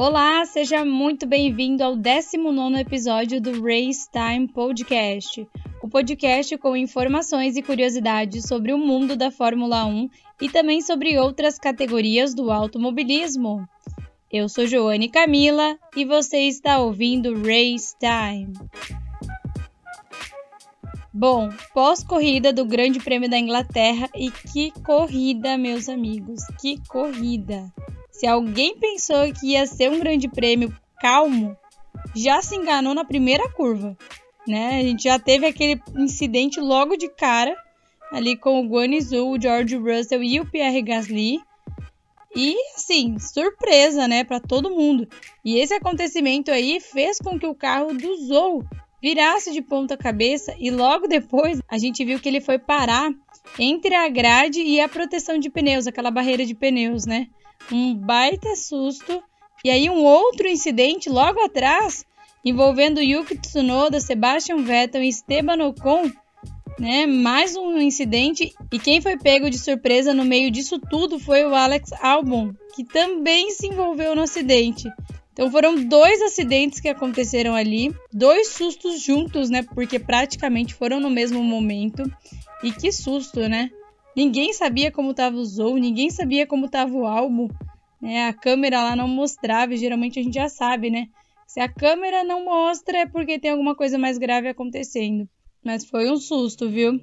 Olá, seja muito bem-vindo ao 19 episódio do Race Time Podcast, o podcast com informações e curiosidades sobre o mundo da Fórmula 1 e também sobre outras categorias do automobilismo. Eu sou Joane Camila e você está ouvindo Race Time. Bom, pós-corrida do Grande Prêmio da Inglaterra e que corrida, meus amigos, que corrida! Se alguém pensou que ia ser um grande prêmio calmo, já se enganou na primeira curva. Né? A gente já teve aquele incidente logo de cara, ali com o Guan Yu, o George Russell e o Pierre Gasly. E assim, surpresa, né, para todo mundo. E esse acontecimento aí fez com que o carro do Zou virasse de ponta cabeça e logo depois a gente viu que ele foi parar entre a grade e a proteção de pneus, aquela barreira de pneus, né? Um baita susto. E aí um outro incidente logo atrás, envolvendo Yuki Tsunoda, Sebastian Vettel e Esteban Ocon, né? Mais um incidente e quem foi pego de surpresa no meio disso tudo foi o Alex Albon, que também se envolveu no acidente. Então foram dois acidentes que aconteceram ali, dois sustos juntos, né? Porque praticamente foram no mesmo momento. E que susto, né? Ninguém sabia como estava o Zou, ninguém sabia como estava o álbum. Né? A câmera lá não mostrava, e geralmente a gente já sabe, né? Se a câmera não mostra é porque tem alguma coisa mais grave acontecendo. Mas foi um susto, viu?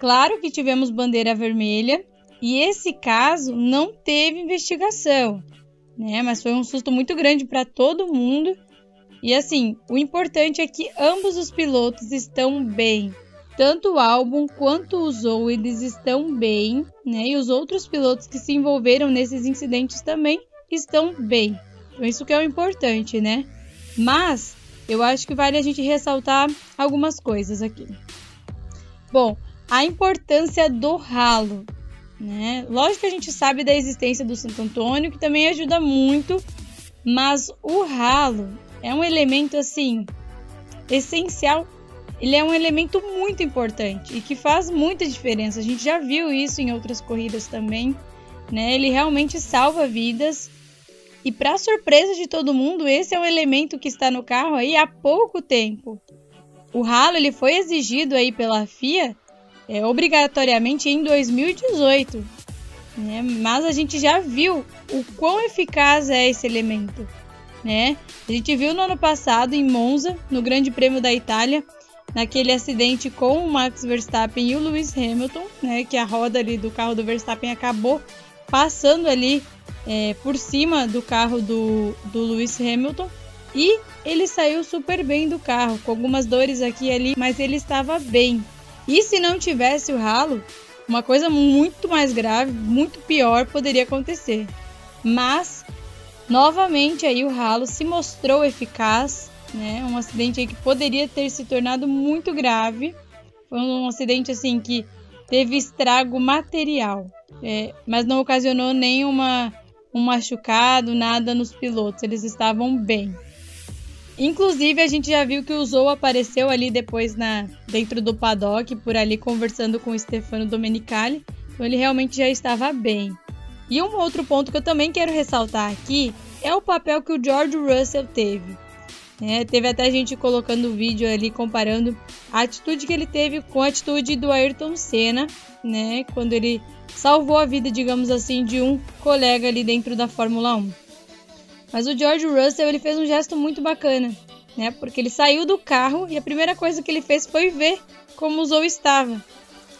Claro que tivemos bandeira vermelha e esse caso não teve investigação, né? Mas foi um susto muito grande para todo mundo. E assim, o importante é que ambos os pilotos estão bem. Tanto o álbum quanto o Zou eles estão bem, né? E os outros pilotos que se envolveram nesses incidentes também estão bem. Então isso que é o importante, né? Mas eu acho que vale a gente ressaltar algumas coisas aqui. Bom, a importância do ralo, né? Lógico que a gente sabe da existência do Santo Antônio, que também ajuda muito, mas o ralo é um elemento assim essencial ele é um elemento muito importante e que faz muita diferença. A gente já viu isso em outras corridas também, né? Ele realmente salva vidas. E para surpresa de todo mundo, esse é um elemento que está no carro aí há pouco tempo. O ralo ele foi exigido aí pela FIA é, obrigatoriamente em 2018, né? Mas a gente já viu o quão eficaz é esse elemento, né? A gente viu no ano passado em Monza, no Grande Prêmio da Itália, naquele acidente com o Max Verstappen e o Lewis Hamilton, né, que a roda ali do carro do Verstappen acabou passando ali é, por cima do carro do, do Lewis Hamilton e ele saiu super bem do carro, com algumas dores aqui e ali, mas ele estava bem. E se não tivesse o ralo, uma coisa muito mais grave, muito pior poderia acontecer. Mas novamente aí o ralo se mostrou eficaz né? Um acidente que poderia ter se tornado muito grave. Foi um acidente assim que teve estrago material, é, mas não ocasionou nenhuma um machucado, nada nos pilotos. Eles estavam bem. Inclusive, a gente já viu que o Zou apareceu ali depois na dentro do paddock, por ali conversando com o Stefano Domenicali. Então ele realmente já estava bem. E um outro ponto que eu também quero ressaltar aqui é o papel que o George Russell teve. É, teve até gente colocando o vídeo ali comparando a atitude que ele teve com a atitude do Ayrton Senna, né? Quando ele salvou a vida, digamos assim, de um colega ali dentro da Fórmula 1. Mas o George Russell ele fez um gesto muito bacana, né? Porque ele saiu do carro e a primeira coisa que ele fez foi ver como o Zou estava.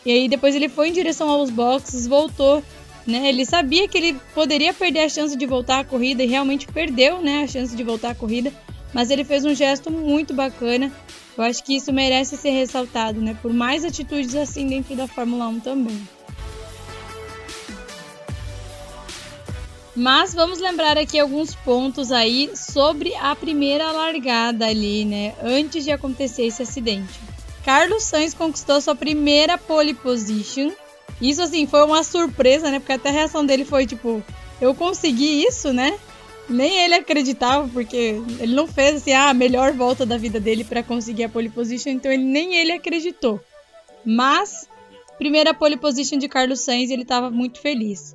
E aí depois ele foi em direção aos boxes, voltou, né? Ele sabia que ele poderia perder a chance de voltar à corrida e realmente perdeu, né, a chance de voltar à corrida mas ele fez um gesto muito bacana. Eu acho que isso merece ser ressaltado, né? Por mais atitudes assim dentro da Fórmula 1 também. Mas vamos lembrar aqui alguns pontos aí sobre a primeira largada ali, né? Antes de acontecer esse acidente. Carlos Sainz conquistou sua primeira pole position. Isso assim foi uma surpresa, né? Porque até a reação dele foi tipo, eu consegui isso, né? Nem ele acreditava, porque ele não fez assim, ah, a melhor volta da vida dele para conseguir a pole position, então ele, nem ele acreditou. Mas, primeira pole position de Carlos Sainz, ele estava muito feliz.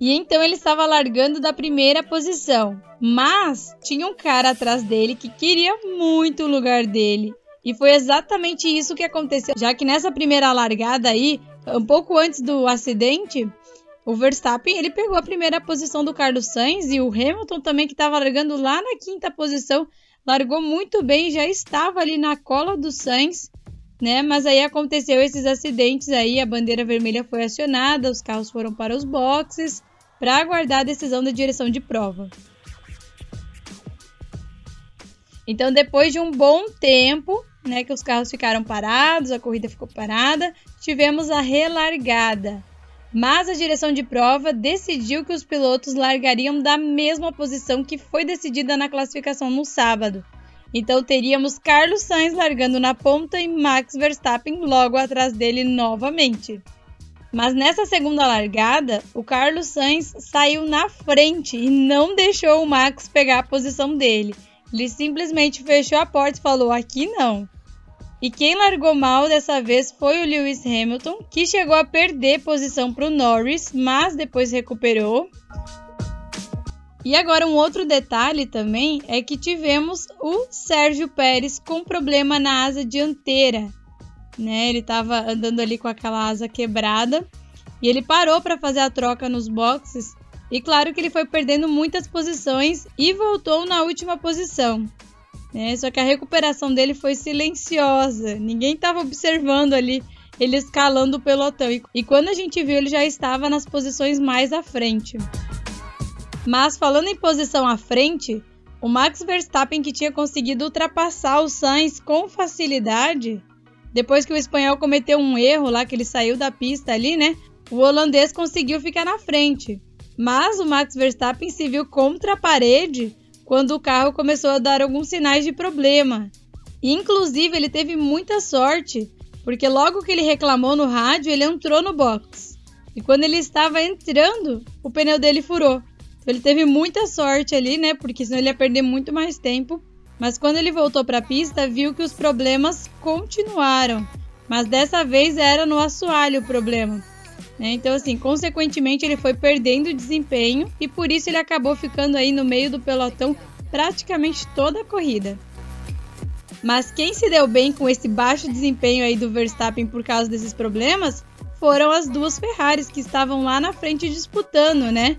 E então ele estava largando da primeira posição. Mas tinha um cara atrás dele que queria muito o lugar dele. E foi exatamente isso que aconteceu, já que nessa primeira largada aí, um pouco antes do acidente, o Verstappen ele pegou a primeira posição do Carlos Sainz e o Hamilton também que estava largando lá na quinta posição, largou muito bem, já estava ali na cola do Sainz, né? Mas aí aconteceu esses acidentes aí, a bandeira vermelha foi acionada, os carros foram para os boxes para aguardar a decisão da direção de prova. Então, depois de um bom tempo, né, que os carros ficaram parados, a corrida ficou parada, tivemos a relargada. Mas a direção de prova decidiu que os pilotos largariam da mesma posição que foi decidida na classificação no sábado. Então teríamos Carlos Sainz largando na ponta e Max Verstappen logo atrás dele novamente. Mas nessa segunda largada, o Carlos Sainz saiu na frente e não deixou o Max pegar a posição dele. Ele simplesmente fechou a porta e falou: aqui não. E quem largou mal dessa vez foi o Lewis Hamilton, que chegou a perder posição para o Norris, mas depois recuperou. E agora um outro detalhe também é que tivemos o Sérgio Pérez com problema na asa dianteira. Né? Ele estava andando ali com aquela asa quebrada e ele parou para fazer a troca nos boxes. E claro que ele foi perdendo muitas posições e voltou na última posição. Né? Só que a recuperação dele foi silenciosa, ninguém estava observando ali ele escalando o pelotão. E quando a gente viu, ele já estava nas posições mais à frente. Mas falando em posição à frente, o Max Verstappen que tinha conseguido ultrapassar o Sainz com facilidade, depois que o espanhol cometeu um erro lá que ele saiu da pista ali, né? O holandês conseguiu ficar na frente. Mas o Max Verstappen se viu contra a parede quando o carro começou a dar alguns sinais de problema. Inclusive, ele teve muita sorte, porque logo que ele reclamou no rádio, ele entrou no box. E quando ele estava entrando, o pneu dele furou. Então, ele teve muita sorte ali, né? Porque senão ele ia perder muito mais tempo. Mas quando ele voltou para a pista, viu que os problemas continuaram. Mas dessa vez era no assoalho o problema. Né? Então, assim, consequentemente, ele foi perdendo desempenho e por isso ele acabou ficando aí no meio do pelotão praticamente toda a corrida. Mas quem se deu bem com esse baixo desempenho aí do Verstappen por causa desses problemas foram as duas Ferraris que estavam lá na frente disputando, né?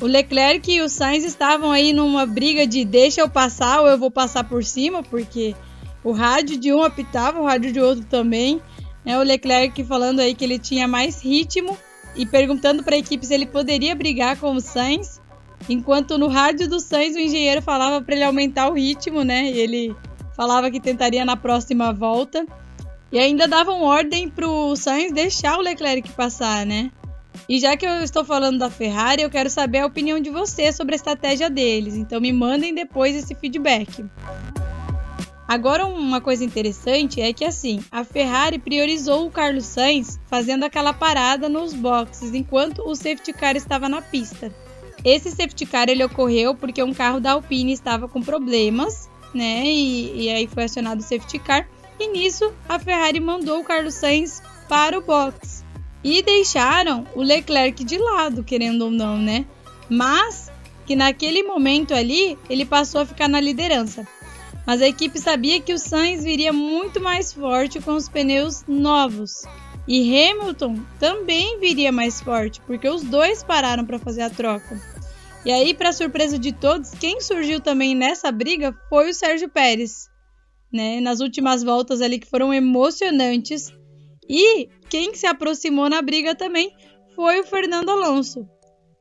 O Leclerc e o Sainz estavam aí numa briga de deixa eu passar ou eu vou passar por cima, porque o rádio de um apitava, o rádio de outro também. Né? O Leclerc falando aí que ele tinha mais ritmo e perguntando para a equipe se ele poderia brigar com o Sainz, enquanto no rádio do Sainz o engenheiro falava para ele aumentar o ritmo, né? E ele falava que tentaria na próxima volta. E ainda davam ordem para o Sainz deixar o Leclerc passar, né? E já que eu estou falando da Ferrari, eu quero saber a opinião de você sobre a estratégia deles. Então me mandem depois esse feedback. Agora, uma coisa interessante é que assim, a Ferrari priorizou o Carlos Sainz fazendo aquela parada nos boxes enquanto o safety car estava na pista. Esse safety car ele ocorreu porque um carro da Alpine estava com problemas, né? E, e aí foi acionado o safety car. E nisso a Ferrari mandou o Carlos Sainz para o box e deixaram o Leclerc de lado, querendo ou não, né? Mas que naquele momento ali ele passou a ficar na liderança mas a equipe sabia que o Sainz viria muito mais forte com os pneus novos. E Hamilton também viria mais forte, porque os dois pararam para fazer a troca. E aí, para surpresa de todos, quem surgiu também nessa briga foi o Sérgio Pérez, né? Nas últimas voltas ali que foram emocionantes. E quem se aproximou na briga também foi o Fernando Alonso,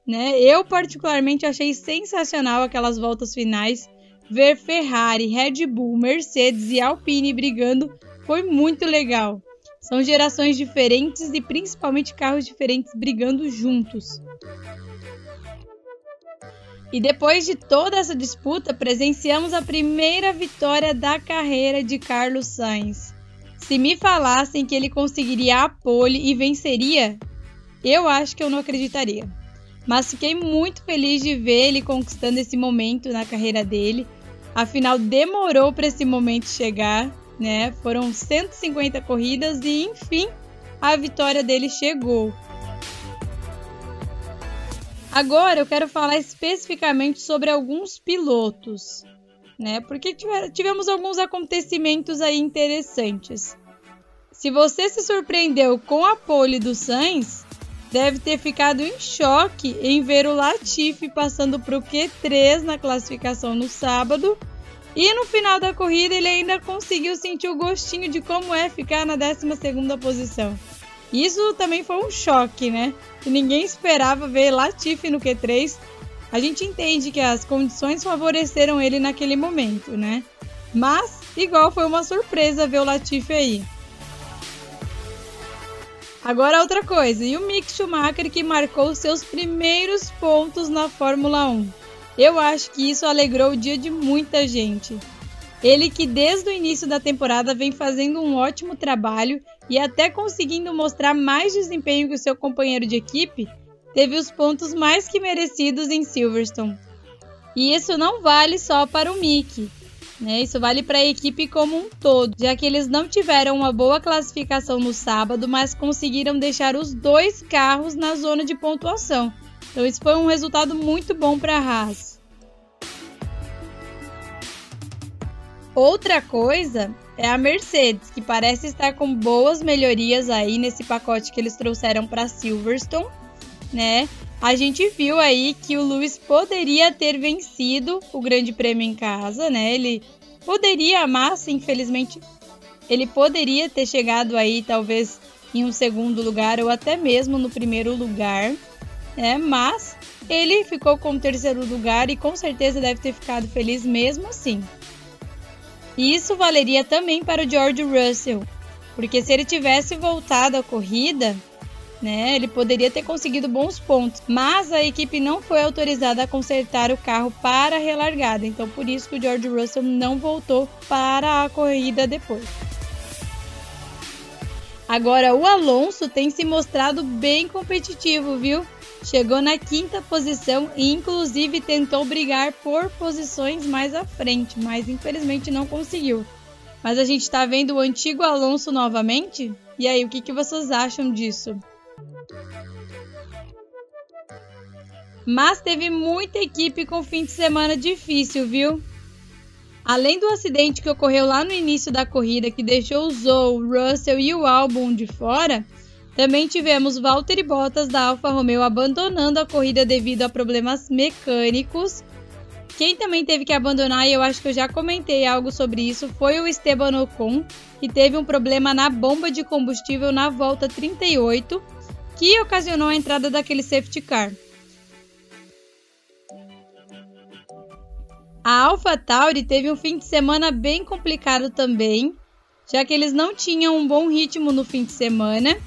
né? Eu particularmente achei sensacional aquelas voltas finais ver Ferrari, Red Bull, Mercedes e Alpine brigando foi muito legal. São gerações diferentes e principalmente carros diferentes brigando juntos. E depois de toda essa disputa, presenciamos a primeira vitória da carreira de Carlos Sainz. Se me falassem que ele conseguiria a pole e venceria, eu acho que eu não acreditaria. Mas fiquei muito feliz de ver ele conquistando esse momento na carreira dele. Afinal, demorou para esse momento chegar, né? Foram 150 corridas e, enfim, a vitória dele chegou. Agora eu quero falar especificamente sobre alguns pilotos, né? Porque tivemos alguns acontecimentos aí interessantes. Se você se surpreendeu com a pole do Sainz, deve ter ficado em choque em ver o Latifi passando para o Q3 na classificação no sábado. E no final da corrida ele ainda conseguiu sentir o gostinho de como é ficar na 12 posição. Isso também foi um choque, né? Ninguém esperava ver Latifi no Q3. A gente entende que as condições favoreceram ele naquele momento, né? Mas, igual foi uma surpresa ver o Latifi aí. Agora outra coisa, e o Mick Schumacher que marcou seus primeiros pontos na Fórmula 1. Eu acho que isso alegrou o dia de muita gente. Ele que desde o início da temporada vem fazendo um ótimo trabalho e até conseguindo mostrar mais desempenho que o seu companheiro de equipe, teve os pontos mais que merecidos em Silverstone. E isso não vale só para o Mick, né? Isso vale para a equipe como um todo, já que eles não tiveram uma boa classificação no sábado, mas conseguiram deixar os dois carros na zona de pontuação. Então isso foi um resultado muito bom para a Haas. Outra coisa é a Mercedes, que parece estar com boas melhorias aí nesse pacote que eles trouxeram para Silverstone, né? A gente viu aí que o Lewis poderia ter vencido o Grande Prêmio em casa, né? Ele poderia, mas infelizmente ele poderia ter chegado aí talvez em um segundo lugar ou até mesmo no primeiro lugar, né? Mas ele ficou com o terceiro lugar e com certeza deve ter ficado feliz mesmo assim. E isso valeria também para o George Russell, porque se ele tivesse voltado à corrida, né? Ele poderia ter conseguido bons pontos, mas a equipe não foi autorizada a consertar o carro para a relargada, então por isso que o George Russell não voltou para a corrida depois. Agora o Alonso tem se mostrado bem competitivo, viu? Chegou na quinta posição e inclusive tentou brigar por posições mais à frente, mas infelizmente não conseguiu. Mas a gente está vendo o antigo Alonso novamente? E aí, o que, que vocês acham disso? Mas teve muita equipe com fim de semana difícil, viu? Além do acidente que ocorreu lá no início da corrida, que deixou o Zou, Russell e o Albon de fora, também tivemos Valtteri Bottas da Alfa Romeo abandonando a corrida devido a problemas mecânicos. Quem também teve que abandonar, e eu acho que eu já comentei algo sobre isso, foi o Esteban Ocon, que teve um problema na bomba de combustível na volta 38, que ocasionou a entrada daquele safety car. A AlphaTauri teve um fim de semana bem complicado também, já que eles não tinham um bom ritmo no fim de semana.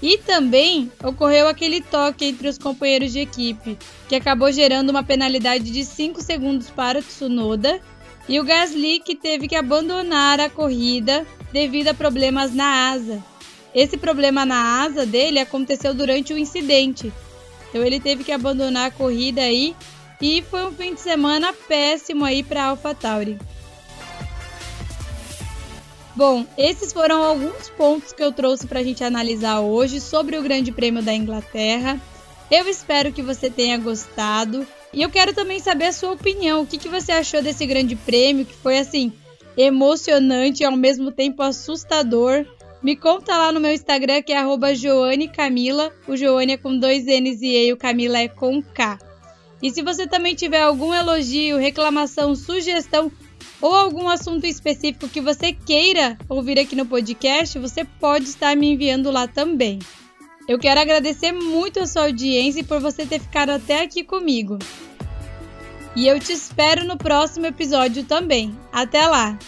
E também ocorreu aquele toque entre os companheiros de equipe, que acabou gerando uma penalidade de 5 segundos para o Tsunoda, e o Gasly que teve que abandonar a corrida devido a problemas na asa. Esse problema na asa dele aconteceu durante o incidente, então ele teve que abandonar a corrida aí e foi um fim de semana péssimo aí para AlphaTauri. Bom, esses foram alguns pontos que eu trouxe para a gente analisar hoje sobre o Grande Prêmio da Inglaterra. Eu espero que você tenha gostado e eu quero também saber a sua opinião. O que, que você achou desse Grande Prêmio que foi assim emocionante e ao mesmo tempo assustador? Me conta lá no meu Instagram que é @joanecamila. O Joane é com dois N's e E, o Camila é com K. E se você também tiver algum elogio, reclamação, sugestão ou algum assunto específico que você queira ouvir aqui no podcast, você pode estar me enviando lá também. Eu quero agradecer muito a sua audiência e por você ter ficado até aqui comigo. E eu te espero no próximo episódio também. Até lá!